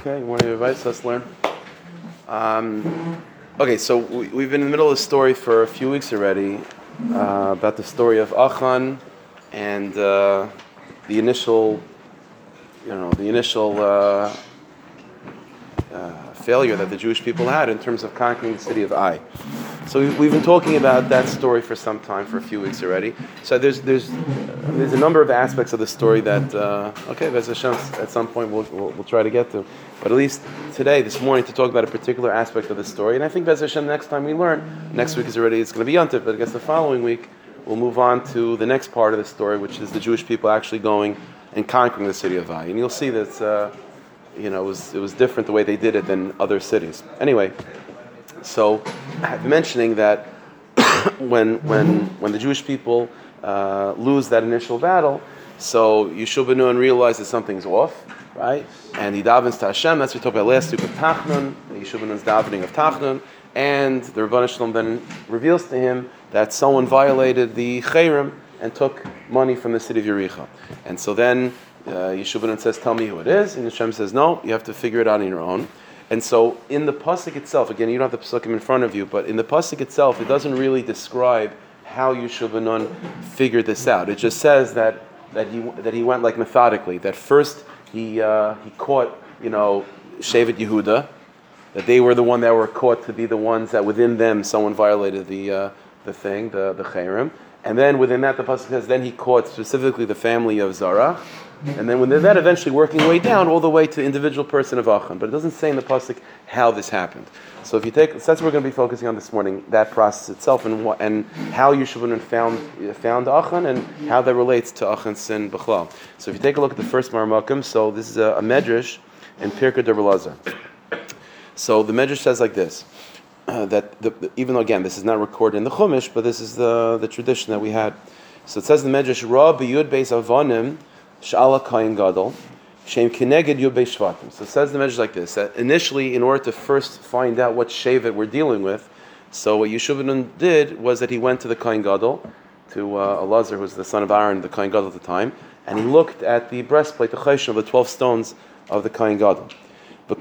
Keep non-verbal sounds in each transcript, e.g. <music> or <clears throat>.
Okay, morning everybody. So let's learn. Um, okay, so we, we've been in the middle of the story for a few weeks already uh, about the story of Achan and uh, the initial, you know, the initial uh, uh, failure that the Jewish people had in terms of conquering the city of Ai. So we- we've been talking about that story for some time, for a few weeks already. So there's there's there's a number of aspects of the story that uh, okay, Bez Hashem, at some point we'll, we'll we'll try to get to. But at least today, this morning, to talk about a particular aspect of the story, and I think Bez Hashem, next time we learn, next week is already it's going to be Yontif, but I guess the following week we'll move on to the next part of the story, which is the Jewish people actually going and conquering the city of Ai, and you'll see that. Uh, you know, it was, it was different the way they did it than other cities. Anyway, so I'm mentioning that <coughs> when, when, when the Jewish people uh, lose that initial battle, so Yeshua ben Nun realizes something's off, right? And he davens to Hashem. That's what we talked about last week with Tachnun, Yeshua davening of Tachnun. And the Rebbeinu Shalom then reveals to him that someone violated the Chayrim and took money from the city of Yericha. And so then uh, Yeshua says, Tell me who it is. And Hashem says, No, you have to figure it out on your own. And so in the pasuk itself, again, you don't have the pasukim in front of you, but in the pasuk itself, it doesn't really describe how Yeshua figured this out. It just says that that he that he went like methodically. That first he uh, he caught you know Shevet Yehuda, that they were the one that were caught to be the ones that within them someone violated the uh, the thing, the the chayrim. And then within that, the pasuk says, then he caught specifically the family of Zarah, and then when that eventually working way down all the way to the individual person of Achan. But it doesn't say in the pasuk how this happened. So if you take, so that's what we're going to be focusing on this morning, that process itself and what, and how Yeshua found found Achan and how that relates to Achan's sin b'chlal. So if you take a look at the first Marmakim, so this is a, a medrash in Pirkei D'Rabbi Eliezer. So the medrash says like this. Uh, that the, even though again this is not recorded in the Chumash, but this is the, the tradition that we had. So it says in the Medrash, Ra b'yud beis avonim shala kain gadol shem kineged yud beis shvatim. So it says in the Medrash like this: that initially, in order to first find out what shevet we're dealing with, so what Yeshua did was that he went to the kain gadol, to uh, Elazar, who was the son of Aaron, the kain gadol at the time, and he looked at the breastplate, the chayshon of the twelve stones of the kain gadol.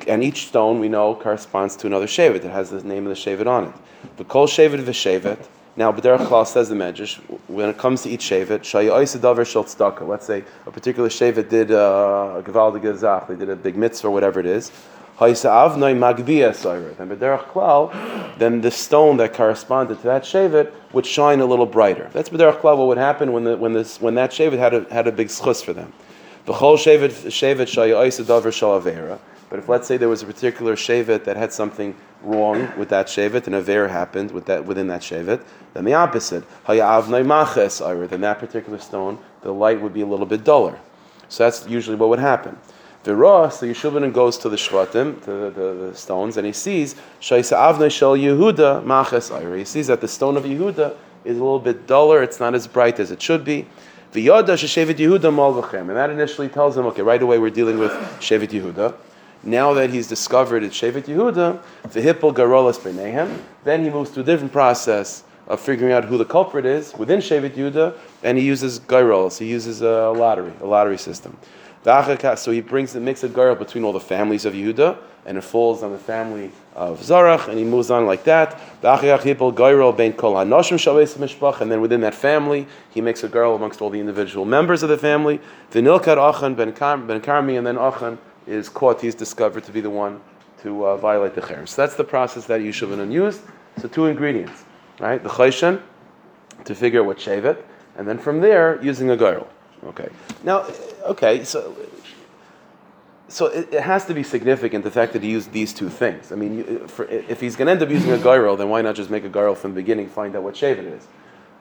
And each stone we know corresponds to another shevet. It has the name of the shevet on it. But kol shevet v'shevet. Now, B'derech says the Medrash, when it comes to each shevet, davar shel. Let's say a particular shevet did uh, a gevaldige zach, they did a big mitzvah, or whatever it is. Ha'isa avnoi magbiya soiret. And B'derech Klal, then the stone that corresponded to that shevet would shine a little brighter. That's B'derech Klal what would happen when, the, when, this, when that shevet had a, had a big schus for them. V'chol shevet shevet shayayis davar shel. But if let's say there was a particular shevet that had something wrong with that shevet, and a ver happened with that within that shevet, then the opposite, then that particular stone, the light would be a little bit duller. So that's usually what would happen. V'ra, so Yeshua goes to the shvatim, to the, the, the stones, and he sees shaisa avnei shel Yehuda maches ayra. He sees that the stone of Yehuda is a little bit duller; it's not as bright as it should be. V'yada sheshevet Yehuda mal v'chem, and that initially tells him, okay, right away we're dealing with Shevet Yehuda. Now that he's discovered it's Shevet Yehuda, the hippel garolas b'nehem, then he moves to a different process of figuring out who the culprit is within Shevet Yehuda, and he uses garolas. He uses a lottery, a lottery system. So he brings the mix of garol between all the families of Yehuda, and it falls on the family of Zarach, and he moves on like that. And then within that family, he makes a girl amongst all the individual members of the family. Ben ben Karmi, and then Achan is caught. He's discovered to be the one to uh, violate the cherem. So that's the process that Nun used. So two ingredients, right? The chayshan to figure out what shevet, and then from there using a girl. Okay. Now, okay, so so it, it has to be significant the fact that he used these two things. I mean, for, if he's going to end up using a gyro, then why not just make a gyro from the beginning, find out what shave it is?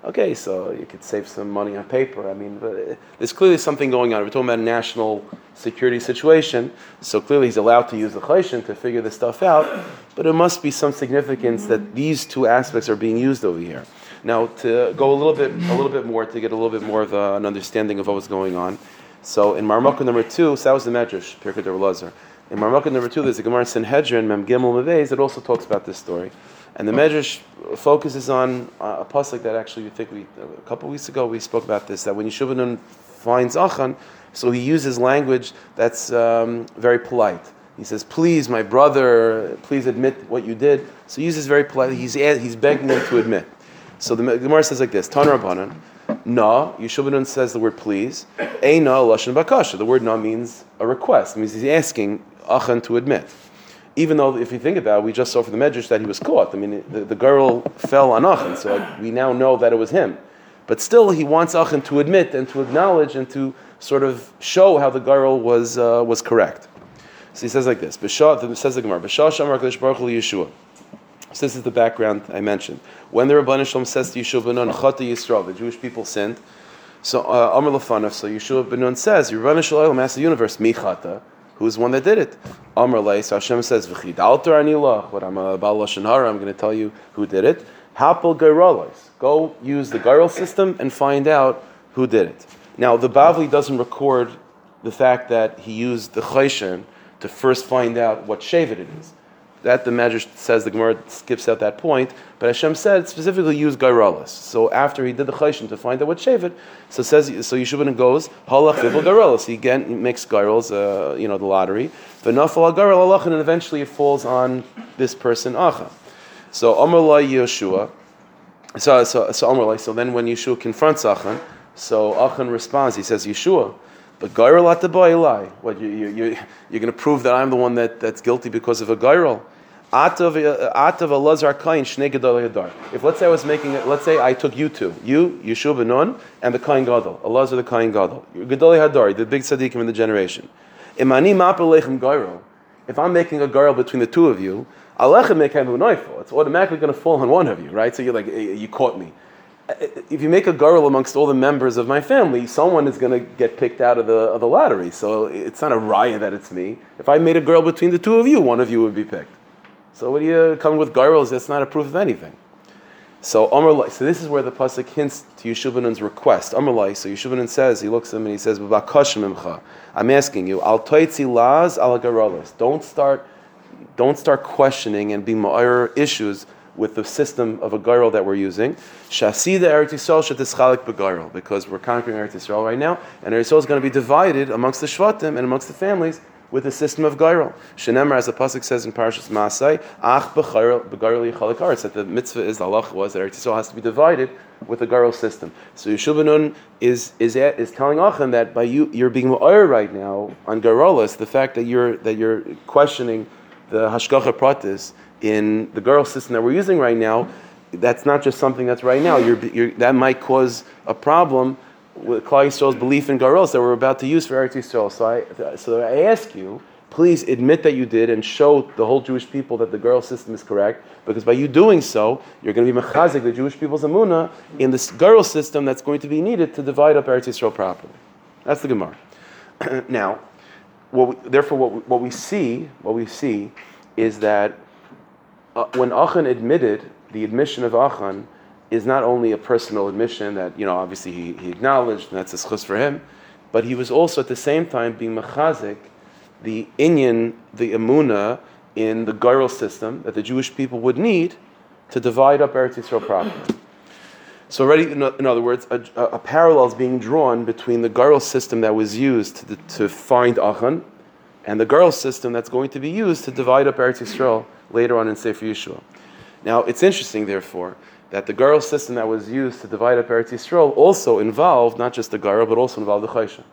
Okay, so you could save some money on paper. I mean, uh, there's clearly something going on. We're talking about a national security situation, so clearly he's allowed to use the chayshon to figure this stuff out. But it must be some significance that these two aspects are being used over here. Now, to go a little bit, a little bit more, to get a little bit more of a, an understanding of what was going on. So in Marmukah number two, so that was the Medrash, Pirkei D'Rabbi Eliezer. In Marmukah number two, there's a Gemara in Sanhedrin, Mem Gimel Mevez, that also talks about this story. And the Medrash focuses on uh, a pasuk that actually we think we a couple weeks ago we spoke about this that when Yeshua finds Achan, so he uses language that's um, very polite. He says, please, my brother, please admit what you did. So he uses very politely, he's, he's begging him to admit. So the Gemara says like this, Tan Rabbanan, Na, Yeshua says the word please. Eina Lashon Bakasha. The word Na means a request. It means he's asking Achan to admit. Even though, if you think about it, we just saw for the Medrash that he was caught. I mean, the, the girl fell on Achan, so we now know that it was him. But still, he wants Achan to admit and to acknowledge and to sort of show how the girl was, uh, was correct. So he says like this, B'shah, says the Gemara, B'shah Shamar Kadosh Baruch Yeshua. So this is the background I mentioned. When the Rabban Shalom says to Yeshua ben Chata Yisrael, the Jewish people sinned, so uh, Amr Lefanav, so Yeshua ben says, Rabban Shalom, Master Universe, Mi Chata, who's the one that did it? Amr Lei, so Hashem says, V'chidalter what I'm a Baal Lashon I'm going to tell you who did it. Hapel Geirolos, go use the Geirol system and find out who did it. Now, the Bavli doesn't record the fact that he used the Chayshin to first find out what Shevet it is. That the Medrash says the Gemara skips out that point, but Hashem said specifically use Gairalis. So after he did the Chayshin to find out what Shevet, so says so Yeshua goes Halach Vivul Gairalis. He again makes Gairals, uh, you know, the lottery. V'nafal and eventually it falls on this person Acha. So Amr Yeshua. So so so Amr So then when Yeshua confronts Achan, so Achan responds. He says Yeshua. But Gairal lie. What you, you, you, you're going to prove that I'm the one that, that's guilty because of a Gairal? Atav Elazar Kain Shnei Gadol If let's say I was making it, let's say I took you two, you, Yeshua Benon, and the Kain Gadol, Elazar the Kain Gadol, Gadol Hadari, the big tzaddikim in the generation. If I'm making a Gairal between the two of you, Alechem Mekhem It's automatically going to fall on one of you, right? So you're like, eh, you caught me Uh, if you make a girl amongst all the members of my family, someone is going to get picked out of the, of the lottery. So it's not a riot that it's me. If I made a girl between the two of you, one of you would be picked. So what are you come with girls? That's not a proof of anything. So Amr so this is where the pasuk hints to Yeshubinan's request. Amr so Yeshubanan says, he looks at him and he says, I'm asking you, al toitzi laz al Don't start, don't start questioning and be ma'ir issues with the system of a girl that we're using. Shasi the Eretz Yisrael shetischalik begarel, because we're conquering Eretz Yisrael right now, and Eretz Yisrael is going to be divided amongst the Shvatim and amongst the families with the system of Gairel. Shenemar, as the pasuk says in Parashas Maasai, Ach begarel yichalik that the mitzvah is, the halach was that Eretz Yisrael has to be divided with the Gairel system. So Yeshua is, is, is telling Achan that by you, you're being mu'ayr right now on Gairolas, the fact that you're, that you're questioning the Hashgacha Pratis, in the girl system that we're using right now, that's not just something that's right now. You're, you're, that might cause a problem with Klal Yisrael's belief in girls that we're about to use for Eretz Yisrael. So I, so I ask you, please admit that you did and show the whole Jewish people that the girl system is correct, because by you doing so, you're going to be mechazik the Jewish people's amuna in this girl system that's going to be needed to divide up Eretz Yisrael properly. That's the Gemara. <clears throat> now, what we, therefore, what we, what we see, what we see, is that uh, when Achan admitted, the admission of Achan is not only a personal admission that, you know, obviously he, he acknowledged, and that's a schus for him, but he was also at the same time being mechazik, the Inyan, the Amuna, in the Gairal system that the Jewish people would need to divide up Eretz Yisrael properly. So already, in, other words, a, a, parallel is being drawn between the Gairal system that was used to, to find Achan and the Gairal system that's going to be used to divide up Eretz Yisrael later on in Sefer Yeshua. Now, it's interesting, therefore, that the Garo system that was used to divide up Eretz Yisrael also involved not just the Garo, but also involved the Chayshin.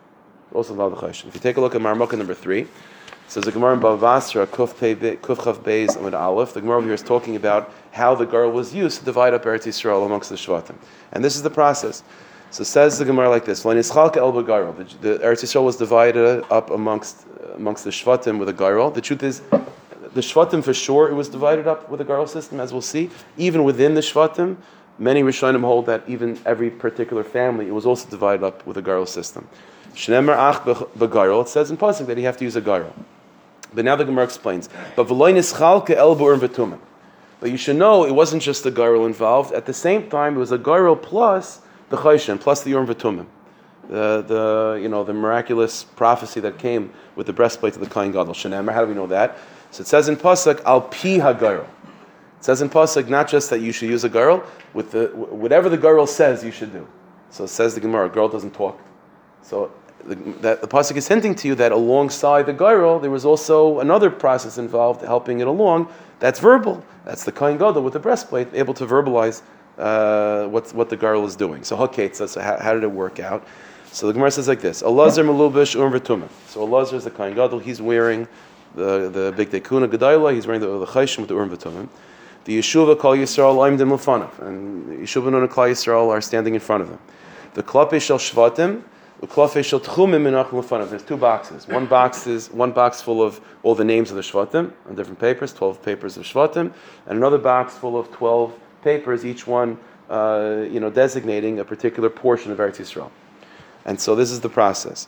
Also involved the Chayshin. If you take a look at Marmukah number three, it says the Gemara in Bavasra, Kuf Chav Beis Amid Aleph, the Gemara here is talking about how the Garo was used to divide up Eretz Yisrael amongst the Shvatim. And this is the process. So says the Gemara like this: When El Bagaro, the Eretz Yisrael was divided up amongst amongst the Shvatim with a Garo. The truth is, the Shvatim for sure, it was divided up with a Garo system, as we'll see. Even within the Shvatim, many Rishonim hold that even every particular family, it was also divided up with a Garo system. Shnemer ach begarol, it says in Pasuk that you have to use a Garo. But now the Gemara explains, but el But you should know it wasn't just the Garo involved. At the same time, it was a Garo plus the Chayshin, plus the Urim V'tumim. The, the, you know, the miraculous prophecy that came with the breastplate of the Kain Gadol. Shenemer, how do we know that? So it says in pasuk al pi hagirl. It says in pasuk not just that you should use a girl with the whatever the girl says you should do. So it says the Gemara, a girl doesn't talk. So the, that the pasuk is hinting to you that alongside the gyral, there was also another process involved helping it along. That's verbal. That's the kain gadol with the breastplate, able to verbalize uh, what what the gyral is doing. So haketza. So how, how, did it work out? So the Gemara says like this: Elazar melubish urm So Elazar is the kain gadol. He's wearing the the big dekuna gedayla. He's wearing the the chayshim with the urm v'tumim. The yeshuva kol Yisrael aimdim lefanav, and yeshuva nun kol Yisrael are standing in front of him. The klape shel shvatim there's two boxes. One box is one box full of all the names of the Shvatim on different papers, 12 papers of Shvatim, and another box full of 12 papers, each one uh, you know, designating a particular portion of Eretz Yisrael. And so this is the process.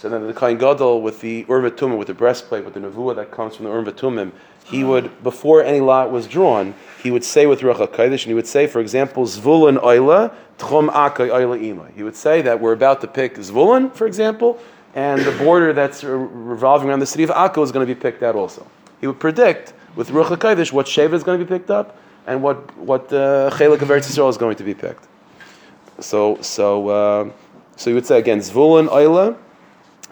So then the Kain Gadol with the Urvatumim, with the breastplate, with the Nevuah that comes from the Urvatumim, he would, before any lot was drawn, he would say with Ruach HaKodesh, and he would say, for example, Zvulun Oila, Tchum Akai Oila Ima. He would say that we're about to pick Zvulun, for example, and the border that's revolving around the city of Akko is going to be picked out also. He would predict with Ruach HaKodesh what Sheva is going to be picked up and what, what uh, Chelik of Eretz Yisrael is going to be picked. So, so, uh, so he would say again, Zvulun Oila,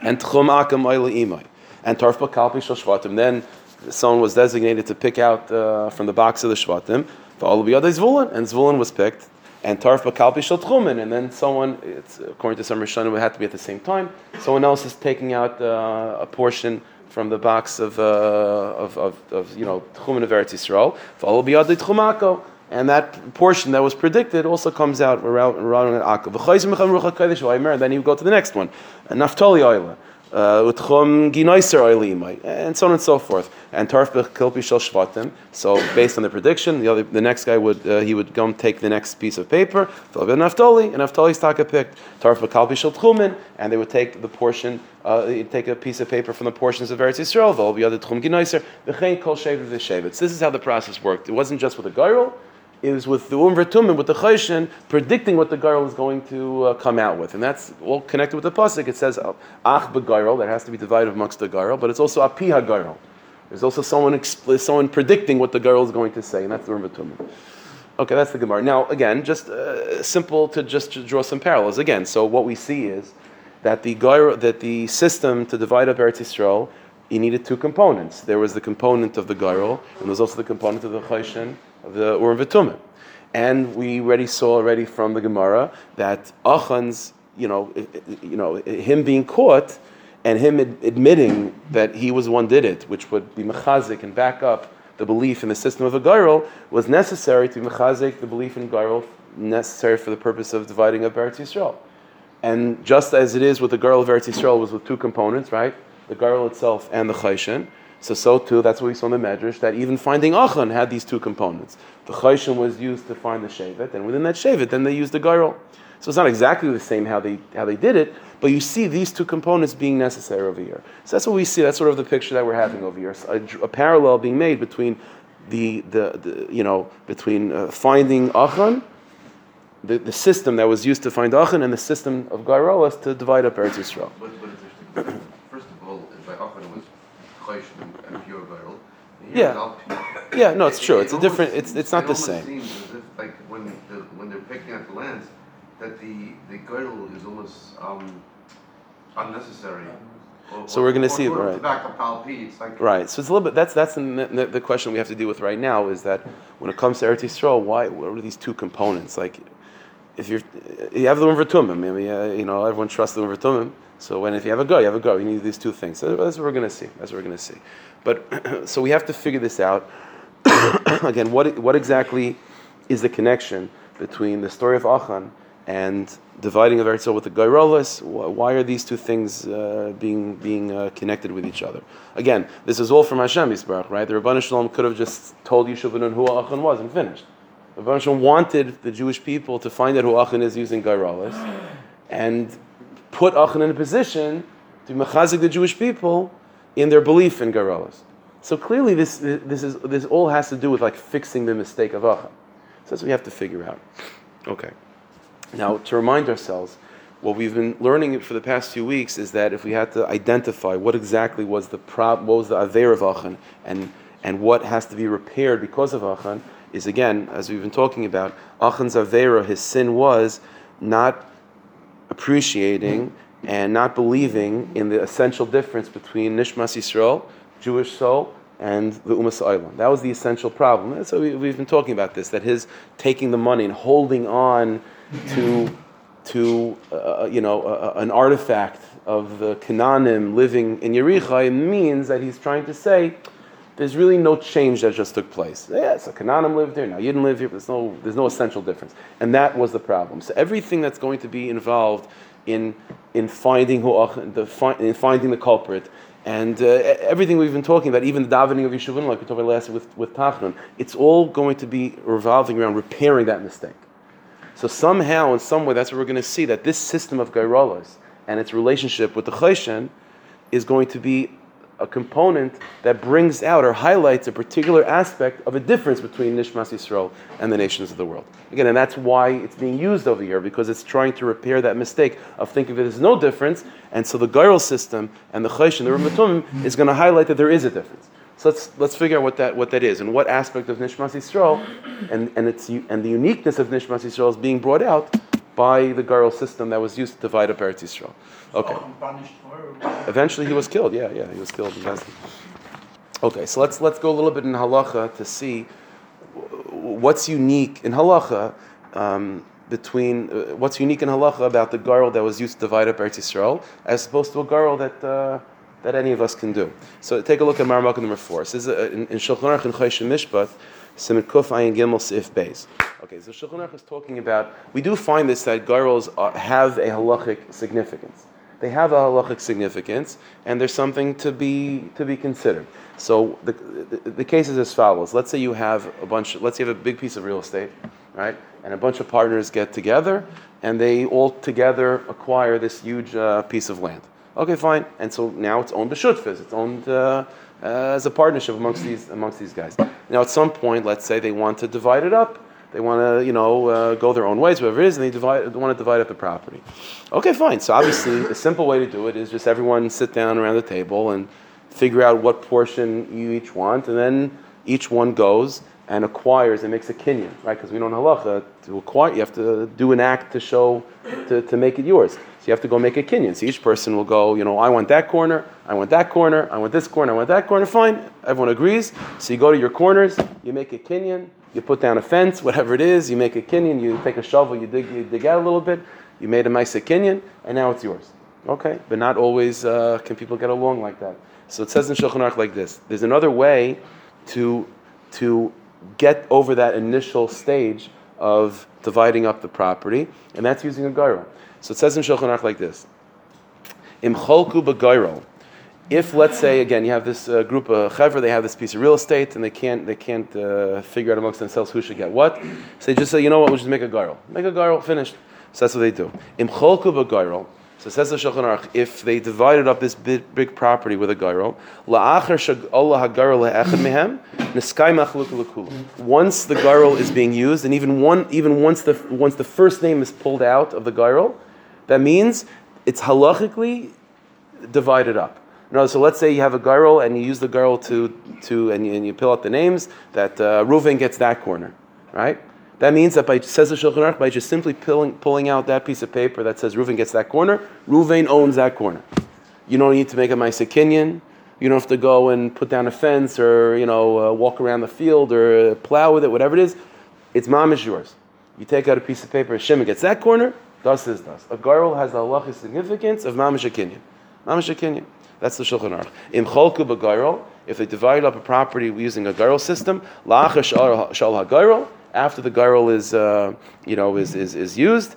and Tchum Akam Imai. And Tarfa Kalpi Shal Shvatim. Then someone was designated to pick out uh, from the box of the Shvatim. Zvulun, and Zvulun was picked. And Tarfa Kalpi Shal Tchumen, and then someone, it's, according to some Rishonim, it had to be at the same time. Someone else is taking out uh, a portion from the box of, uh, of, of, of, you know, Tchumen of Eretz Yisrael. Tchumako. And that portion that was predicted also comes out around, around. And then you go to the next one. Naftali Oila oilimai, and so on and so forth. And tarf kilpi shel shvatim. So based on the prediction, the other, the next guy would uh, he would and take the next piece of paper, fill up Naftali, and Naftali's taka picked tarf kalpi shel and they would take the portion, uh, take a piece of paper from the portions of Eretz Yisrael. They'll be other tchum ginaiser. V'chein kol shevet v'shevet. This is how the process worked. It wasn't just with the gyral is with the Umvertum and with the Chayshin predicting what the girl is going to uh, come out with. And that's all connected with the Pasuk. It says, Ach be'girl, that has to be divided amongst the girl, but it's also Api ha'girl. There's also someone, someone predicting what the girl is going to say, and that's the Umvertum. Okay, that's the Gemara. Now, again, just uh, simple to just to draw some parallels. Again, so what we see is that the gyro, that the system to divide up Eretz Yisrael, you needed two components. There was the component of the gyro, and there was also the component of the chayshin, of the Urim V'tumim. And we already saw already from the Gemara that Achan's, you know, you know, him being caught and him ad- admitting that he was one did it, which would be mechazik and back up the belief in the system of a gyral, was necessary to mechazik the belief in gyral, necessary for the purpose of dividing up Eretz Yisrael. And just as it is with the girl of Eretz Yisrael was with two components, right? The girl itself and the chayshin. So, so too, that's what we saw in the Medrash, that even finding Achan had these two components. The Chayshin was used to find the Shevet, and within that Shevet, then they used the Gyrol. So it's not exactly the same how they, how they did it, but you see these two components being necessary over here. So that's what we see, that's sort of the picture that we're having over here. A, a parallel being made between the, the, the you know, between uh, finding Achan, the, the system that was used to find Achan, and the system of Gyrolas to divide up Eretz Yisrael. <clears throat> But, but first of all, by Achan was and pure Yeah. Yeah, no, it's true. It's a different. It's it's not the same. Seems as if, like when the, when they're picking out the lands, that the the girdle is almost um, unnecessary. Or, so we're going to see right. Like right. So it's a little bit. That's that's the, the, question we have to deal with right now. Is that when it comes to Eretz Yisrael, why? What are these two components? Like, if you're you have the Umvertumim, I mean, uh, you know, everyone trusts the Umvertumim. So when if you have a go, you have a go. You need these two things. So that's what we're going to see. That's what we're going to see. But <clears throat> so we have to figure this out. <coughs> Again, what what exactly is the connection between the story of Achan and dividing of Eretz with the Gairolas? Why are these two things uh, being being uh, connected with each other? Again, this is all from Hashem Yisbarach, right? The Rabban Shalom could have just told Yishuv who Achan was and finished. The Rabban Shalom wanted the Jewish people to find out who Achan is using Gairolas, and put Achan in a position to mechazik the Jewish people in their belief in Garalas. So clearly, this, this, is, this all has to do with like fixing the mistake of Achan. So that's what we have to figure out. Okay. Now, to remind ourselves, what we've been learning for the past few weeks is that if we had to identify what exactly was the prob- what was the aver of Achan and, and what has to be repaired because of Achan, is again, as we've been talking about, Achan's avera, his sin was not appreciating and not believing in the essential difference between Nishmas Yisrael, Jewish soul, and the Umas Oilam. That was the essential problem. And so we, we've been talking about this, that his taking the money and holding on to, to uh, you know, uh, an artifact of the Canaanim living in Yerichai means that he's trying to say, there's really no change that just took place. Yes, a Canaanim lived there, now you didn't live here, there's no, there's no essential difference. And that was the problem. So everything that's going to be involved in, in, finding, who, the, in finding the culprit, and uh, everything we've been talking about, even the davening of Yeshuvim, like we talked about last with, with Tachnun, it's all going to be revolving around repairing that mistake. So somehow, in some way, that's what we're going to see, that this system of Gairolas and its relationship with the Chayshen is going to be a component that brings out or highlights a particular aspect of a difference between Nishmas Yisrael and the nations of the world. Again, and that's why it's being used over here, because it's trying to repair that mistake of thinking that there's no difference, and so the Geirel system and the Chaysh and the Ramatum is going to highlight that there is a difference. So let's, let's figure out what that, what that is and what aspect of Nishmas Yisrael and, and, its, and the uniqueness of Nishmas Yisrael is being brought out by the Geirel system that was used to divide up Eretz Yisrael. Okay. Eventually, he was killed. Yeah, yeah, he was killed. Okay, so let's let's go a little bit in halacha to see what's unique in halacha um, between uh, what's unique in halacha about the girl that was used to divide up Eretz Yisrael as opposed to a girl that. Uh, that any of us can do. So take a look at Marmak number four. This is uh, in, in Shulchan Aruch in Chaysh Mishpat, Siman Kuf Ayin Gimel Sif Beis. Okay, so Shulchan Aruch is talking about. We do find this that girls have a halachic significance they have a halachic significance, and there's something to be to be considered. So the, the, the case is as follows. Let's say you have a bunch. Let's say you have a big piece of real estate, right? And a bunch of partners get together, and they all together acquire this huge uh, piece of land. Okay, fine. And so now it's owned by Shutfis. It's owned uh, uh, as a partnership amongst these amongst these guys. Now, at some point, let's say they want to divide it up they want to, you know, uh, go their own ways, whatever it is, and they divide, want to divide up the property. Okay, fine. So obviously, a simple way to do it is just everyone sit down around the table and figure out what portion you each want, and then each one goes and acquires and makes a kinyan, right? Because we don't halacha to acquire. You have to do an act to show to, to make it yours. So you have to go make a kinyan. So each person will go, you know, I want that corner, I want that corner, I want this corner, I want that corner. Fine, everyone agrees. So you go to your corners, you make a kinyan, you put down a fence, whatever it is, you make a kinyan, you take a shovel, you dig, you dig out a little bit, you made a nice kinyan, and now it's yours. Okay, but not always uh, can people get along like that. So it says in Shulchan Aruch like this. There's another way to to get over that initial stage of dividing up the property, and that's using a gyro. So it says in Shulchan Aruch like this: Im cholku b'gyro if let's say again you have this uh, group of chaver, they have this piece of real estate and they can't they can't uh, figure out amongst themselves who should get what, so they just say you know what we'll just make a garl, make a garl, finished. So that's what they do. Im cholku b'garl. So says the Shulchan Aruch, if they divided up this big, big property with a gyro, once the gyro is being used, and even one, even once the once the first name is pulled out of the gyro, that means it's halachically divided up. No, so let's say you have a girl and you use the girl to, to and, you, and you out the names, that uh, Reuven gets that corner, right? That means that by, says the Shulchan Aruch, by just simply pulling, pulling out that piece of paper that says Reuven gets that corner, Reuven owns that corner. You don't need to make a Maisa Kinyan. You don't have to go and put down a fence or, you know, uh, walk around the field or plow with it, whatever it is. It's mom is yours. You take out a piece of paper, Shimon gets that corner, das is das. A girl has the halachic significance of mamish kinyan. Mamish kinyan. That's the Shulchan Aruch. In Cholku if they divide up a property using a Gairol system, la'achar shal ha'Gairol, after the Gairol is, uh, you know, is, is, is used,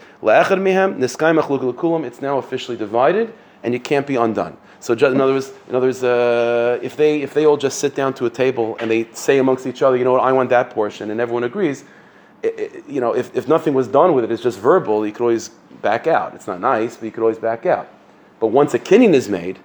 it's now officially divided, and it can't be undone. So, just, in other words, in other words uh, if, they, if they all just sit down to a table and they say amongst each other, you know what, I want that portion, and everyone agrees, it, it, you know, if, if nothing was done with it, it's just verbal, you could always back out. It's not nice, but you could always back out. But once a kinyan is made,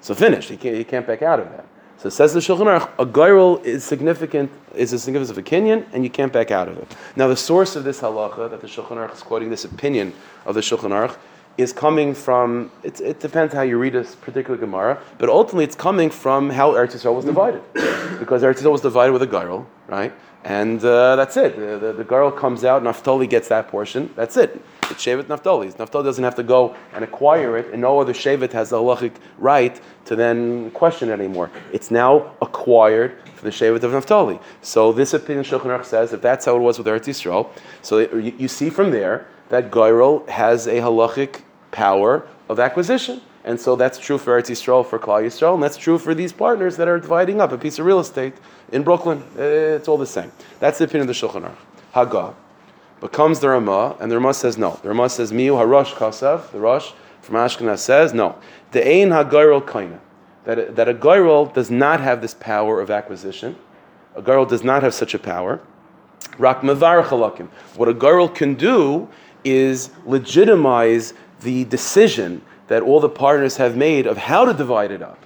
so finished. He can't, he can't back out of that. So says the Shulchan Aruch, a gairul is significant, is a significance of a kinyan, and you can't back out of it. Now the source of this halacha that the Shulchan Aruch is quoting, this opinion of the Shulchan Aruch, is coming from, it, it depends how you read this particular Gemara, but ultimately it's coming from how Eretz Yisrael was divided. <coughs> because Eretz Yisrael was divided with a gairul, right? And uh, that's it. The, the, the comes out, Naphtali gets that portion, that's it. It's Shevet Naphtali's. Naphtali doesn't have to go and acquire it, and no other Shevet has the halachic right to then question it anymore. It's now acquired for the Shevet of Naphtali. So this opinion Shulchan Aruch says if that's how it was with Eretz Yisrael, so you, you see from there that Goyrel has a halachic power of acquisition. And so that's true for Eretz Yisrael, for Klal Yisrael, and that's true for these partners that are dividing up a piece of real estate in Brooklyn. It's all the same. That's the opinion of the Shulchan Aruch. Haggah. But comes the Rama, and the Rama says no. The Rama says, Miu Harosh Kasav, the Rosh from Ashkenaz says, no. The Ein HaGoyrel Kaina. That, that a Goyrel does not have this power of acquisition. A Goyrel does not have such a power. Rak Mavar. What a Goyrel can do is legitimize the decision that all the partners have made of how to divide it up.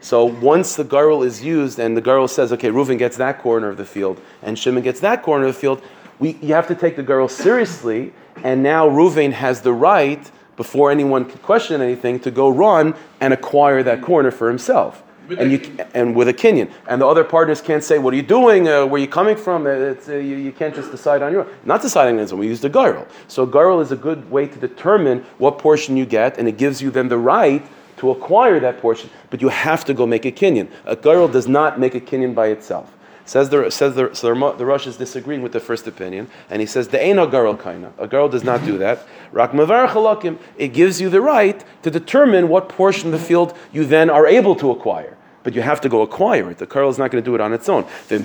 So once the girl is used and the girl says, okay, Reuven gets that corner of the field and Shimon gets that corner of the field, we, you have to take the girl seriously. And now Reuven has the right, before anyone can question anything, to go run and acquire that corner for himself. With and you and with a Kenyan, and the other partners can't say, "What are you doing? Uh, where are you coming from?" It's, uh, you, you can't just decide on your own. Not deciding on its own. We use the girl. So girl is a good way to determine what portion you get, and it gives you then the right to acquire that portion. But you have to go make a Kenyan. A girl does not make a Kenyan by itself. Says the says the so the, the Rosh is disagreeing with the first opinion, and he says the ain't a girl kaina. A girl does not do that. Rak mavar chalakim. It gives you the right to determine what portion of the field you then are able to acquire. But you have to go acquire it. The girl is not going to do it on its own. And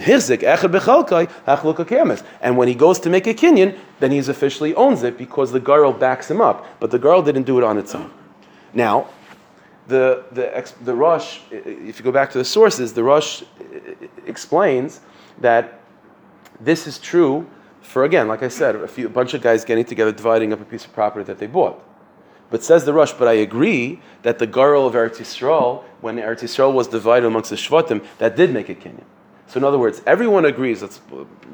when he goes to make a kinyan, then he officially owns it because the girl backs him up. But the girl didn't do it on its own. Now, the, the, the Rosh, if you go back to the sources, the Rosh explains that this is true for, again, like I said, a, few, a bunch of guys getting together, dividing up a piece of property that they bought. But says the Rosh, but I agree that the girl of Eretz Yisrael, when Eretz Yisrael was divided amongst the Shvatim, that did make a Kenyan. So in other words, everyone agrees, let's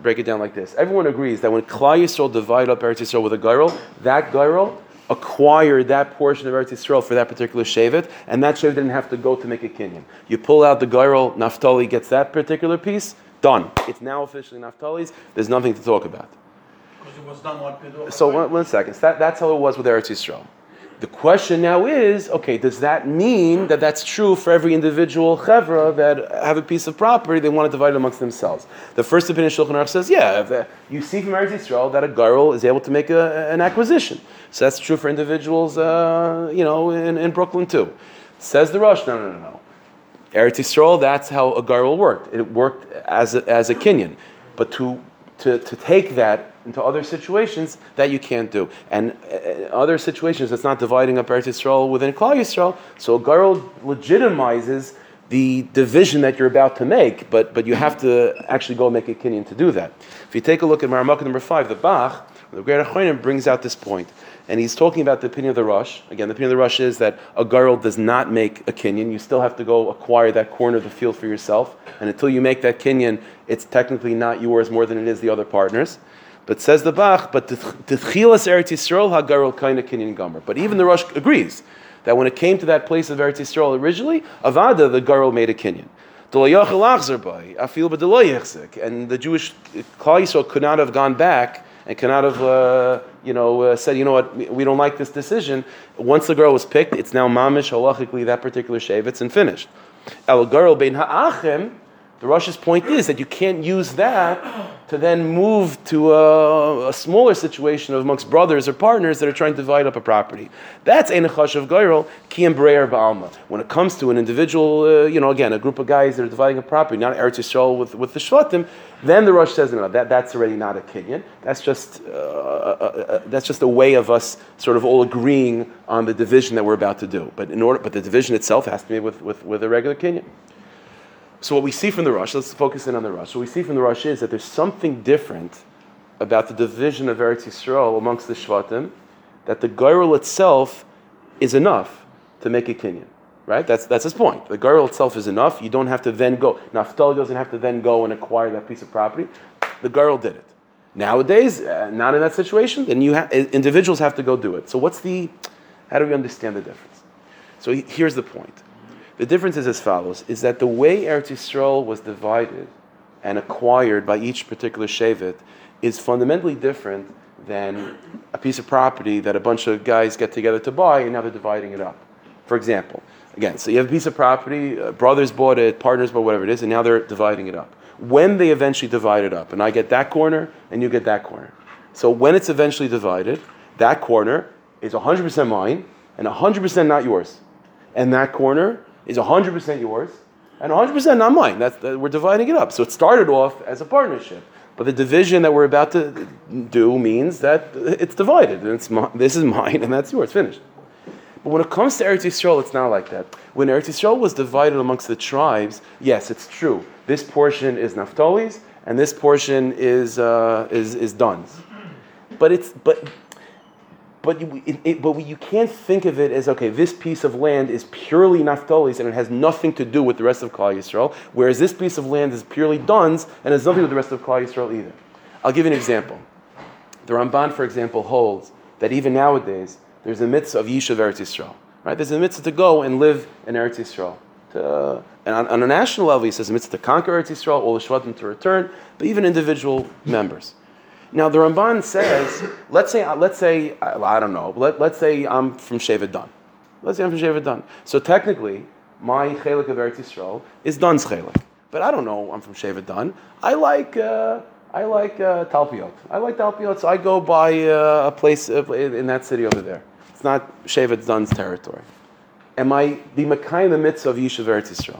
break it down like this, everyone agrees that when Klal Yisrael divided up Eretz Yisrael with a girl, that girl acquired that portion of Eretz Yisrael for that particular Shevet, and that Shevet didn't have to go to make a Kenyan. You pull out the girl, Naphtali gets that particular piece, done. It's now officially Naphtali's, there's nothing to talk about. Because it was done one. So one, one second, that, that's how it was with Eretz Yisrael. The question now is, okay, does that mean that that's true for every individual chevra that have a piece of property they want to divide it amongst themselves? The first opinion Shulchan Aruch says, yeah, you see from Eretz Yisrael that a girl is able to make a, an acquisition. So that's true for individuals, uh, you know, in, in Brooklyn too. Says the Rosh, no, no, no, no. Eretz Yisrael, that's how a girl worked. It worked as a, as a Kenyan. But to, to, to take that into other situations, that you can't do. And uh, other situations, it's not dividing up Eretz Yisrael within Klal Yisrael. So a girl legitimizes the division that you're about to make, but, but you have to actually go make a Kenyan to do that. If you take a look at Maramaka number five, the Bach, the Great Achronim brings out this point, and he's talking about the opinion of the Rosh. Again, the opinion of the Rosh is that a girl does not make a Kenyan. You still have to go acquire that corner of the field for yourself, and until you make that Kenyan, it's technically not yours more than it is the other partners. But says the Bach, but Tchilas Eretz Yisrael kind of Kenyan Gomer. But even the Rosh agrees that when it came to that place of Eretz Yisrael originally, Avada, the Garl made a Kenyan. And the Jewish Klal could not have gone back and could not have, uh, you know, uh, said, you know what, we don't like this decision. Once the girl was picked, it's now mamish halachically that particular shevetz and finished. El girl bein ha'achem. The Rosh's point is that you can't use that to then move to a, a, smaller situation of amongst brothers or partners that are trying to divide up a property. That's Enechash of Gairol, Kiyam Breyer Ba'alma. When it comes to an individual, uh, you know, again, a group of guys that are dividing a property, not Eretz Yisrael with, with the Shvatim, then the Rosh says, no, that, that's already not a Kenyan. That's just, uh, uh, uh, that's just a way of us sort of all agreeing on the division that we're about to do. But, in order, but the division itself has to be with, with, with a regular Kenyan. So what we see from the Rosh, let's focus in on the Rosh. What we see from the Rosh is that there's something different about the division of Eretz Yisrael amongst the Shvatim, that the Gairul itself is enough to make a Kenyan. Right? That's, that's his point. The Gairul itself is enough. You don't have to then go. Naphtali doesn't have to then go and acquire that piece of property. The Gairul did it. Nowadays, uh, not in that situation, then you ha- individuals have to go do it. So what's the, how do we understand the difference? So here's the point. The difference is as follows: is that the way Eretz Yisrael was divided and acquired by each particular shevet is fundamentally different than a piece of property that a bunch of guys get together to buy and now they're dividing it up. For example, again, so you have a piece of property, uh, brothers bought it, partners bought whatever it is, and now they're dividing it up. When they eventually divide it up, and I get that corner and you get that corner. So when it's eventually divided, that corner is 100% mine and 100% not yours. And that corner is 100% yours and 100% not mine. That's, that, we're dividing it up. So it started off as a partnership. But the division that we're about to do means that it's divided. And it's my, this is mine and that's yours. Finished. But when it comes to Eretz Yisrael, it's not like that. When Eretz Yisrael was divided amongst the tribes, yes, it's true. This portion is Naphtali's and this portion is, uh, is, is Dun's. But it's, but but you, it, it, but you can't think of it as okay. This piece of land is purely Naphtali's and it has nothing to do with the rest of Klal Yisrael. Whereas this piece of land is purely Dun's and has nothing to do with the rest of Klal Yisrael either. I'll give you an example. The Ramban, for example, holds that even nowadays there's a mitzvah of Yishuv Eretz Yisrael. Right? There's a mitzvah to go and live in Eretz Yisrael. To, and on, on, a national level, he says a mitzvah to conquer Eretz Yisrael, all the Shvatim to return, but even individual members. Now the Ramban says, let's say, let's say, I don't know, let, let's say I'm from Shevet Dan. Let's say I'm from Shevet Dan. So technically, my chelik of Eretz Yisrael is Dan's chelik. But I don't know I'm from Shevet Dan. I like, uh, I like uh, Talpiot. I like Talpiot, so I go by uh, a place in that city over there. It's not Shevet Dan's territory. Am I the Makai in the midst of Yishuv Eretz Yisrael?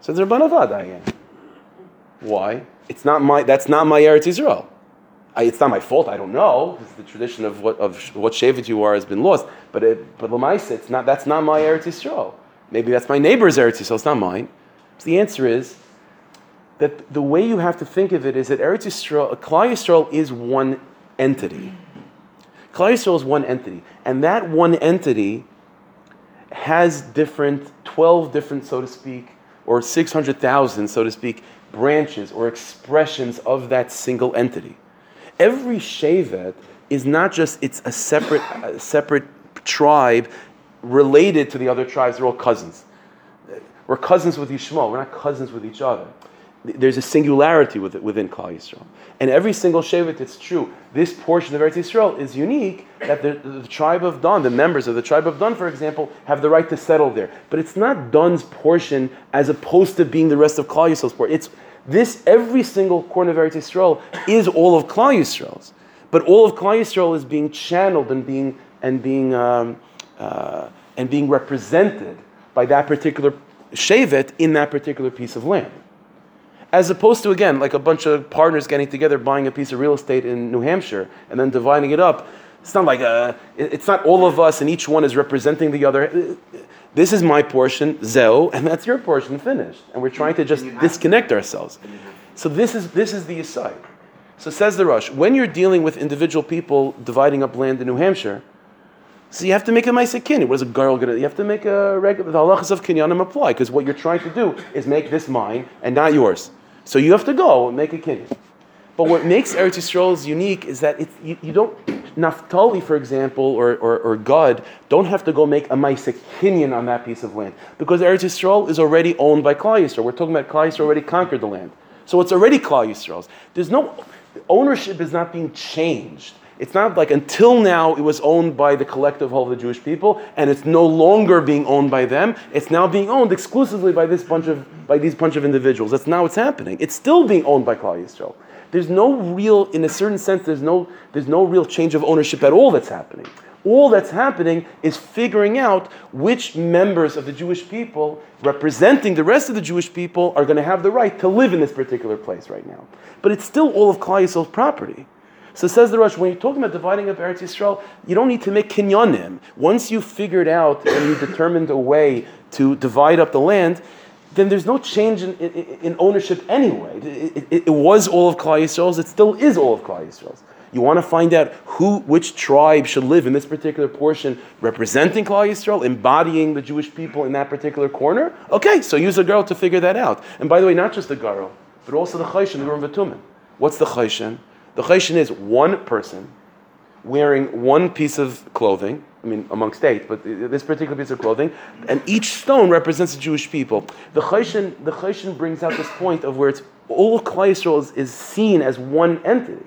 So the Rabban Avad I am. Why? It's not my, that's not my Eretz Yisrael. I, it's not my fault. I don't know the tradition of what of what shevet you are has been lost. But it, but lemaisa, it's not. That's not my Eretz Yisrael. Maybe that's my neighbor's Eretz Yisrael. It's not mine. So the answer is that the way you have to think of it is that Eretz Yisrael, Klal Yisrael is one entity. Klal Yisrael is one entity, and that one entity has different, twelve different, so to speak, or six hundred thousand, so to speak, branches or expressions of that single entity every Shevet is not just it's a separate a separate tribe related to the other tribes. They're all cousins. We're cousins with Yishmael. We're not cousins with each other. There's a singularity within Klal Yisrael. And every single Shevet, it's true. This portion of Eretz Yisrael is unique that the, the, tribe of Dan, the members of the tribe of Dan, for example, have the right to settle there. But it's not Dan's portion as opposed to being the rest of Klal Yisrael's portion. It's this, every single corner of Eretz Yisrael is all of Klal Yisrael's. But all of Klal Yisrael is being channeled and being, and being, um, uh, and being represented by that particular Shevet in that particular piece of land. As opposed to, again, like a bunch of partners getting together, buying a piece of real estate in New Hampshire, and then dividing it up. It's not like a, it's not all of us and each one is representing the other. This is my portion, zeo, and that's your portion, finished. And we're trying to just disconnect ourselves. So this is this is the aside. So says the Rosh, when you're dealing with individual people dividing up land in New Hampshire, so you have to make a Maisa Kinyan. What is a girl gonna? You have to make a regular. The halachas of Kinyanim apply because what you're trying to do is make this mine and not yours. So you have to go and make a Kinyan. But what makes Eretz Yisrael unique is that you, you, don't, Naphtali, for example, or, or, or God, don't have to go make a Maisa Kinyan on that piece of land. Because Eretz Yisrael is already owned by Klal Yisrael. We're talking about Klal Yisrael already conquered the land. So it's already Klal Yisrael's. There's no, ownership is not being changed. It's not like until now it was owned by the collective whole of the Jewish people, and it's no longer being owned by them. It's now being owned exclusively by this bunch of by these bunch of individuals. That's now what's happening. It's still being owned by Klal Yisrael there's no real, in a certain sense, there's no, there's no real change of ownership at all that's happening. All that's happening is figuring out which members of the Jewish people, representing the rest of the Jewish people, are going to have the right to live in this particular place right now. But it's still all of Klal Yisrael's property. So says the Rosh, when you're talking about dividing up Eretz Yisrael, you don't need to make kinyanim. Once you've figured out and you've determined a way to divide up the land, then there's no change in, in, in ownership anyway. It, it, it, was all of Klal Yisrael's, it still is all of Klal Yisrael's. You want to find out who, which tribe should live in this particular portion, representing Klal Yisrael, embodying the Jewish people in that particular corner? Okay, so use a girl to figure that out. And by the way, not just the girl, but also the Chayshin, the Rum Vatumen. What's the Chayshin? The Chayshin is one person wearing one piece of clothing, I mean, among states, but this particular piece of clothing, and each stone represents the Jewish people. The Chayshin, the Chayshin brings out this point of where it's all Yisrael is, is, seen as one entity.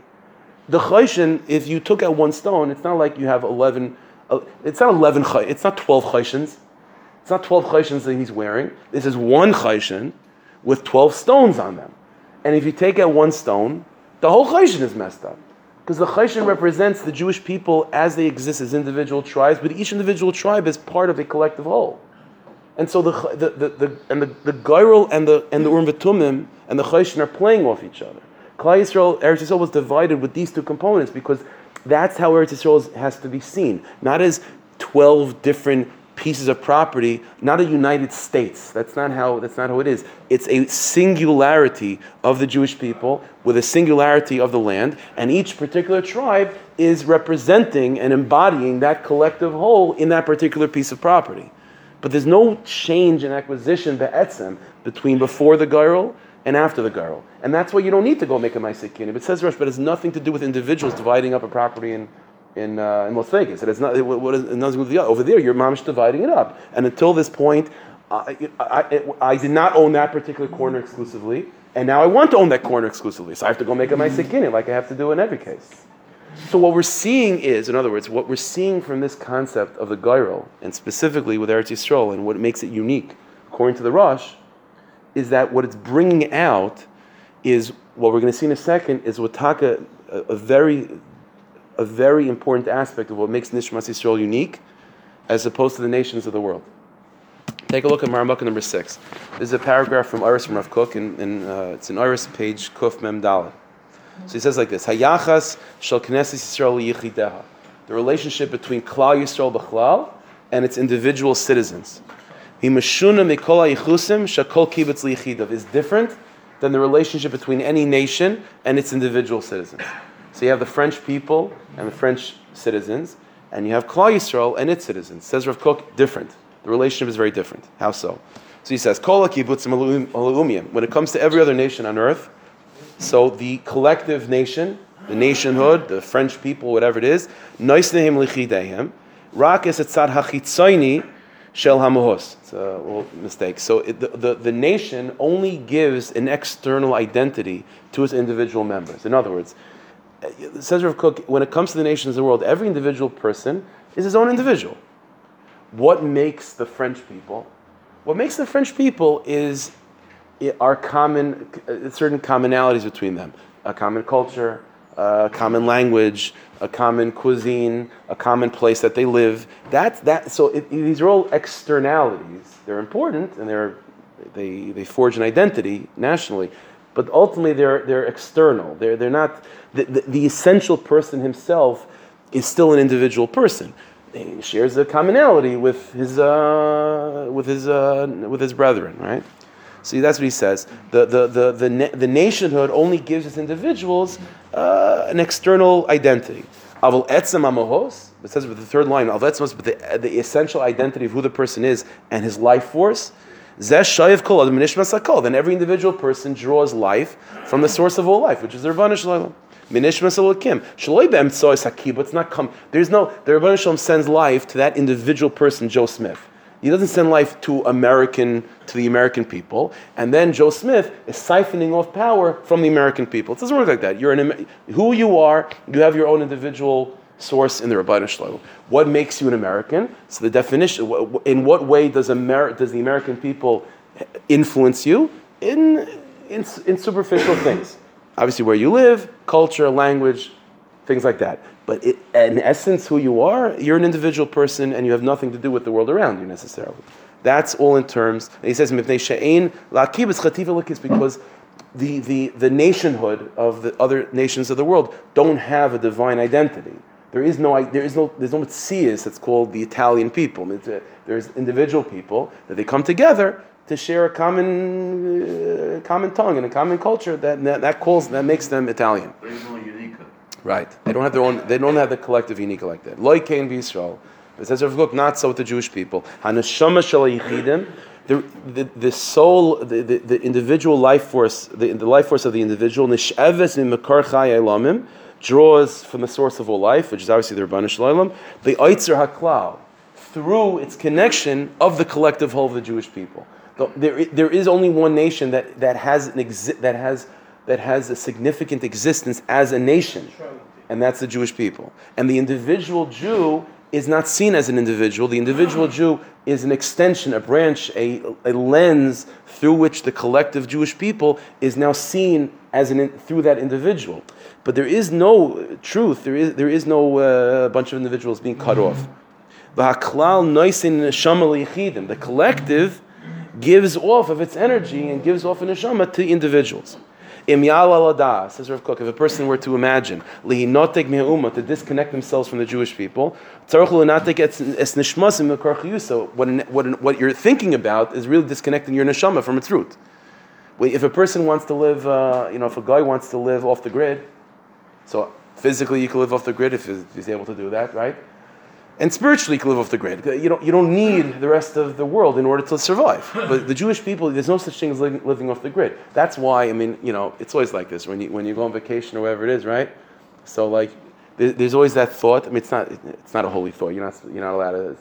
The chayshin, if you took out one stone, it's not like you have 11, uh, it's not 11, chay- it's not 12 chayshins. It's not 12 chayshins that he's wearing. This is one chayshin with 12 stones on them. And if you take out one stone, the whole chayshin is messed up. Because the chayshin represents the Jewish people as they exist as individual tribes, but each individual tribe is part of a collective whole. And so the the, the, the and the, the Gairul and the and the Urim V'Tumim and the Chayshin are playing off each other. Klal Yisrael, Eretz Yisrael was divided with these two components because that's how Eretz Yisrael has to be seen, not as twelve different pieces of property, not a United States. That's not how that's not how it is. It's a singularity of the Jewish people with a singularity of the land, and each particular tribe is representing and embodying that collective whole in that particular piece of property. But there's no change in acquisition be'etzem between before the Gairul and after the Gairul. And that's why you don't need to go make a Maisikin. It says Rosh, but it has nothing to do with individuals dividing up a property in, in, uh, in Las Vegas. It has not, it, what is, it nothing with the Over there, you're mamish dividing it up. And until this point, I, I, I, I did not own that particular corner exclusively, and now I want to own that corner exclusively. So I have to go make a Maisikin, like I have to do in every case. So what we're seeing is, in other words, what we're seeing from this concept of the Gairul, and specifically with Eretz Yisrael, and what makes it unique, according to the Rosh, is that what it's bringing out is what we're going to see in a second is what Taka, a, a very, a very important aspect of what makes Nishmas Yisrael unique, as opposed to the nations of the world. Take a look at Maramaka number six. This is a paragraph from Oros from Rav Kook, and, uh, it's in Oros page Kuf Mem Dalet. So he says like this: Hayachas shel Knesset Yisrael yichideha. The relationship between Klal Yisrael b'Chlal and its individual citizens. Himashuna mikol hayichusim shakol kibbutz liyichidav is different than the relationship between any nation and its individual citizens. So you have the French people and the French citizens, and you have Klal Yisrael and its citizens. Says Rav Kook, different. The relationship is very different. How so? So he says, Kol. When it comes to every other nation on earth, so the collective nation, the nationhood, the French people, whatever it is, noisnehim lichidehem, rak es etzad hachitzoini shel hamohos. It's a little mistake. So it, the, the, the nation only gives an external identity to its individual members. In other words, says Rav Kook, when it comes to the nations of the world, every individual person is his own individual. What makes the French people? What makes the French people is our common, uh, certain commonalities between them. A common culture, a common language, a common cuisine, a common place that they live. That's that. So it, these are all externalities. They're important and they're they they forge an identity nationally, but ultimately they're they're external. They're they're not the, the, the essential person himself is still an individual person. He shares a commonality with his uh, with his uh, with his brethren, right? See, that's what he says. The, the, the, the, na- the nationhood only gives its individuals uh, an external identity. Aval etzem amahos, it says with the third line, aval etzem, but the, essential identity of who the person is and his life force. Then every individual person draws life from the source of all life, which is their Ribbono Shel Olam. Minishmas elokim. Shaloi be'emtsois hakibutz not come. There's no, the Ribbono Shel Olam sends life to that individual person, Joe Smith. He doesn't send life to American to the American people, and then Joe Smith is siphoning off power from the American people. It doesn't work like that. You're an, who you are. You have your own individual source in the Ribbono Shel Olam. What makes you an American? So the definition. In what way does Amer- does the American people influence you? In in, in superficial things. Obviously, where you live, culture, language, things like that. But it, in essence, who you are, you're an individual person and you have nothing to do with the world around you necessarily. That's all in terms. And he says, "Mipnei she'ein la'akib chativa because the, the, the nationhood of the other nations of the world don't have a divine identity. There is no, there is no, there's no Metzias that's called the Italian people. There's individual people that they come together to share a common, uh, common tongue and a common culture that, that, that calls, that makes them Italian. There is no unique. Right. They don't have their own. They don't have the collective unique like that. Loi kain v'Yisrael. It says, look, not so with the Jewish people. Haneshama shel yichidim. The, the, the soul, the, the, the individual life force, the, the life force of the individual, nisheves in makar elamim, draws from the source of all life, which is obviously the Ribbono Shel Olam, the Eitzer HaKlal, through its connection of the collective whole of the Jewish people. The- There, there is only one nation that, that, has an exi- that, has, that has a significant existence as a nation. and that's the Jewish people. And the individual Jew is not seen as an individual. The individual Jew is an extension, a branch, a, a lens through which the collective Jewish people is now seen as an through that individual. But there is no truth. There is there is no uh, bunch of individuals being cut off. The collective gives off of its energy and gives off a neshama to individuals. Im yal says Rav Kook, if a person were to imagine lihinotek me'uma to disconnect themselves from the Jewish people, what what what you're thinking about is really disconnecting your neshama from its root. If a person wants to live, uh, you know, if a guy wants to live off the grid, so physically you can live off the grid if he's able to do that, right? And spiritually can live off the grid. You don't, you don't need the rest of the world in order to survive. But the Jewish people, there's no such thing as living, living, off the grid. That's why, I mean, you know, it's always like this when you, when you go on vacation or wherever it is, right? So, like, there, there's always that thought. I mean, it's not, it's not a holy thought. You're not, you're not allowed to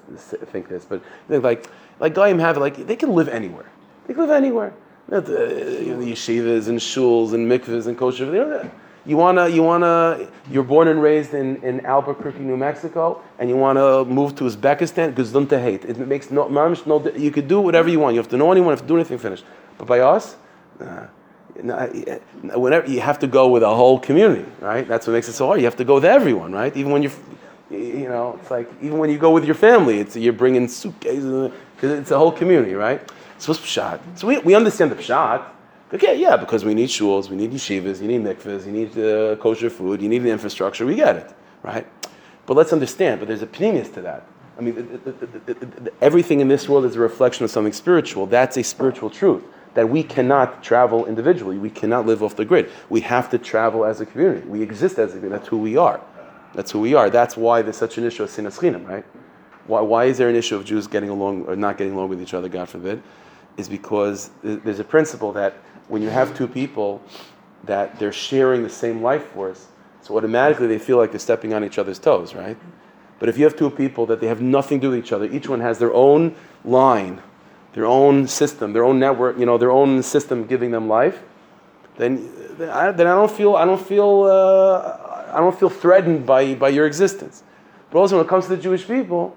think this. But, like, like Goyim have, like, they can live anywhere. They can live anywhere. You know, the, you know, the yeshivas and shuls and mikvahs and kosher. You know, you wanna, you wanna, you're born and raised in, in Albuquerque, New Mexico, and you wanna move to Uzbekistan, to hate. It makes no, no, you could do whatever you want. You have to know anyone, you have to do anything, finished. But by us, nah, whenever you have to go with a whole community, right? That's what makes it so hard. You have to go with everyone, right? Even when you're, you know, it's like even when you go with your family, it's you're bringing suitcases because it's a whole community, right? So it's pshat. So we, we understand the pshat. Okay, yeah, because we need shuls, we need yeshivas, you need mikvahs, you need uh, kosher food, you need the infrastructure. We get it, right? But let's understand. But there's a pneumius to that. I mean, the, the, the, everything in this world is a reflection of something spiritual. That's a spiritual truth that we cannot travel individually. We cannot live off the grid. We have to travel as a community. We exist as a community. That's who we are. That's who we are. That's why there's such an issue of sinas chinam, right? Why, why is there an issue of Jews getting along or not getting along with each other, God forbid? Is because there's a principle that when you have two people that they're sharing the same life force, so automatically they feel like they're stepping on each other's toes, right? But if you have two people that they have nothing to do with each other, each one has their own line, their own system, their own network, you know, their own system giving them life, then, then, I, then I don't feel, I don't feel, uh, I don't feel threatened by, by your existence. But also when it comes to the Jewish people,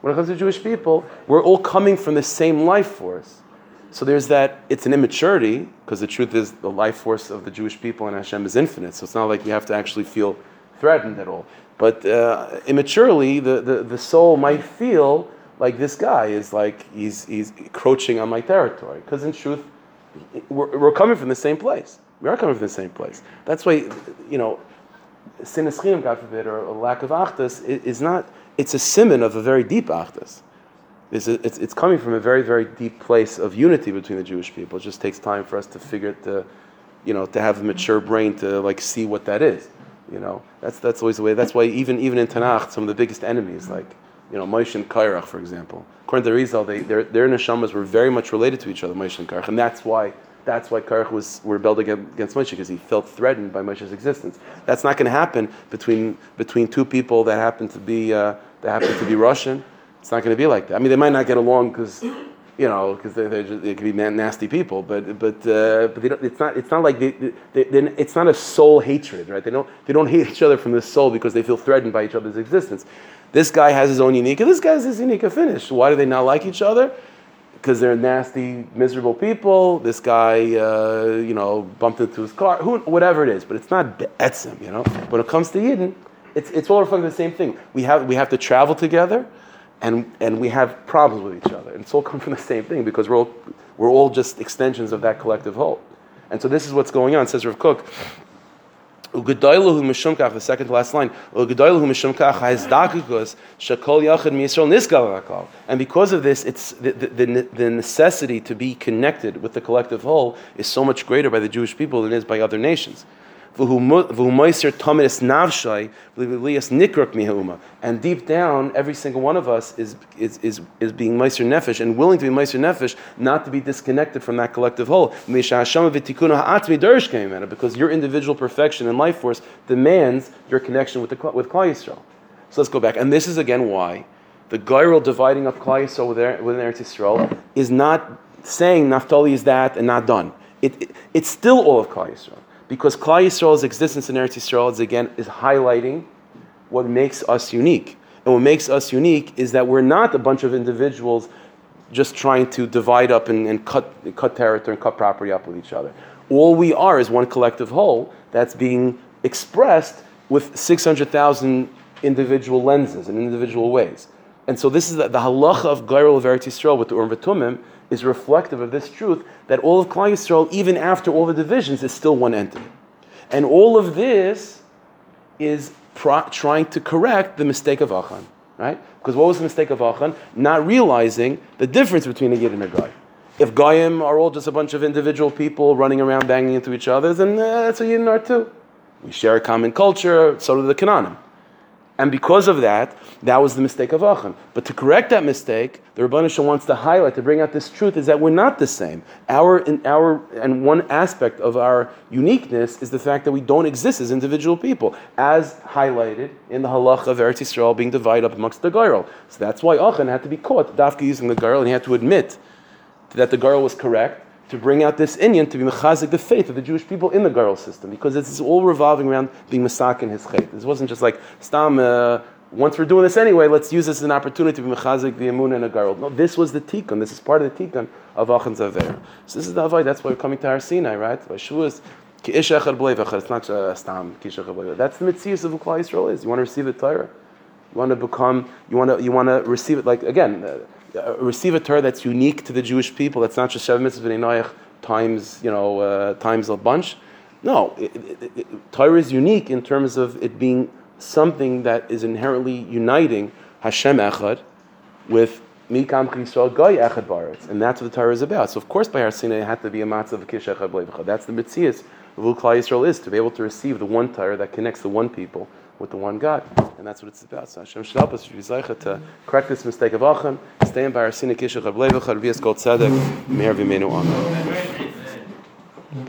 when it comes to Jewish people, we're all coming from the same life force. So there's that, it's an immaturity, because the truth is the life force of the Jewish people and Hashem is infinite. So it's not like we have to actually feel threatened at all. But uh, immaturely, the, the, the soul might feel like this guy is like, he's, he's encroaching on my territory. Because in truth, we're, we're coming from the same place. We are coming from the same place. That's why, you know, sin sinas God forbid, or a lack of achtas, is not, it's a Siman of a very deep it's, it's, it's coming from a very, very deep place of unity between the Jewish people. It just takes time for us to figure it, to, you know, to have a mature brain to like see what that is. You know, that's, that's always the way. That's why even, even in Tanakh, some of the biggest enemies, like, you know, Moshe and Kairach, for example. According to Rizal, they, their, their neshamas were very much related to each other, Moshe and Kairach. And that's why that's why Kairach was rebelled against Moshe because he felt threatened by Moshe's existence. That's not going to happen between between two people that happen to be uh, that happen to be Russian it's not going to be like that. I mean, they might not get along because, you know, because they, they, could be nasty people, but but uh, but it's not it's not like they, they, they, it's not a soul hatred, right? They don't they don't hate each other from the soul because they feel threatened by each other's existence. This guy has his own unique, this guy has his unique finish. Why do they not like each other? Because they're nasty, miserable people. This guy, uh, you know, bumped into his car, who, whatever it is. But it's not etzim, you know. When it comes to Yidden, it's, it's all reflecting the same thing. We have, we have to travel together and, and we have problems with each other. And it's <laughs> all come from the same thing because we're all, we're all just extensions of that collective whole. And so this is what's going on, says Rav Kook. The second to last line. And because of this, it's the, the, the necessity to be connected with the collective whole is so much greater by the Jewish people than it is by other nations. And deep down, every single one of us is, is, is, is being Meiser Nefesh and willing to be Meiser Nefesh, not to be disconnected from that collective whole. Because your individual perfection and life force demands your connection with, the, with Klal Yisrael. So let's go back. And this is again why the Gairul dividing up Klal Yisrael within, Eretz Yisrael is not saying Naphtali is that and not done. It, it, it's still all of Klal Yisrael. Because Klal Yisrael's existence in Eretz Yisrael is again is highlighting what makes us unique. And what makes us unique is that we're not a bunch of individuals just trying to divide up and, and cut, cut territory and cut property up with each other. All we are is one collective whole that's being expressed with 600,000 individual lenses and individual ways. And so this is the, the halacha of Gairul of Eretz Yisrael with the Urim V'Tumim is reflective of this truth that all of Klal Yisrael, even after all the divisions, is still one entity. And all of this is pro- trying to correct the mistake of Achan, right? Because what was the mistake of Achan? Not realizing the difference between a Yid and a Goy. If Goyim are all just a bunch of individual people running around banging into each other, then uh, that's what Yidden are too. We share a common culture, so do the Canaanim. And because of that, that was the mistake of Achan. But to correct that mistake, the Ribbono Shel Olam wants to highlight, to bring out this truth, is that we're not the same. Our, in our, and one aspect of our uniqueness is the fact that we don't exist as individual people, as highlighted in the halacha of Eretz Yisrael being divided up amongst the girl. So that's why Achan had to be caught, Dafka using the girl, and he had to admit that the girl was correct, to bring out this Inyan to be mechazik the faith of the Jewish people in the girl system, because it's all revolving around being masak in his chait. This wasn't just like stam. Uh, once we're doing this anyway, let's use this as an opportunity to be mechazik the emun and a girl. No, this was the tikkun. This is part of the tikkun of Achan Zaver. So this is the avoid. That's why we're coming to Har Sinai, right? V'echad. It's not uh, stam. That's the mitzvah of who Klal Yisrael is. You want to receive the Torah. You want to become. You want to. You want to receive it like again. Uh, receive a Torah that's unique to the Jewish people. That's not just Shev Mitzvah Noach times you know uh, times a bunch. No, Torah is unique in terms of it being something that is inherently uniting Hashem Echad with Mikam Yisrael Goy Echad Baretz, and that's what the Torah is about. So of course by Har Sinai it had to be a matzah of Kish Echad. That's the mitzias of who Klal Yisrael is to be able to receive the one Torah that connects the one people with the one God, and that's what it's about. So Hashem should help us to correct this mistake of Achan, stay in by our Sinai Kish Echad Bleivacha, Revias Gold Tzedek, Meir Vimenu Amen.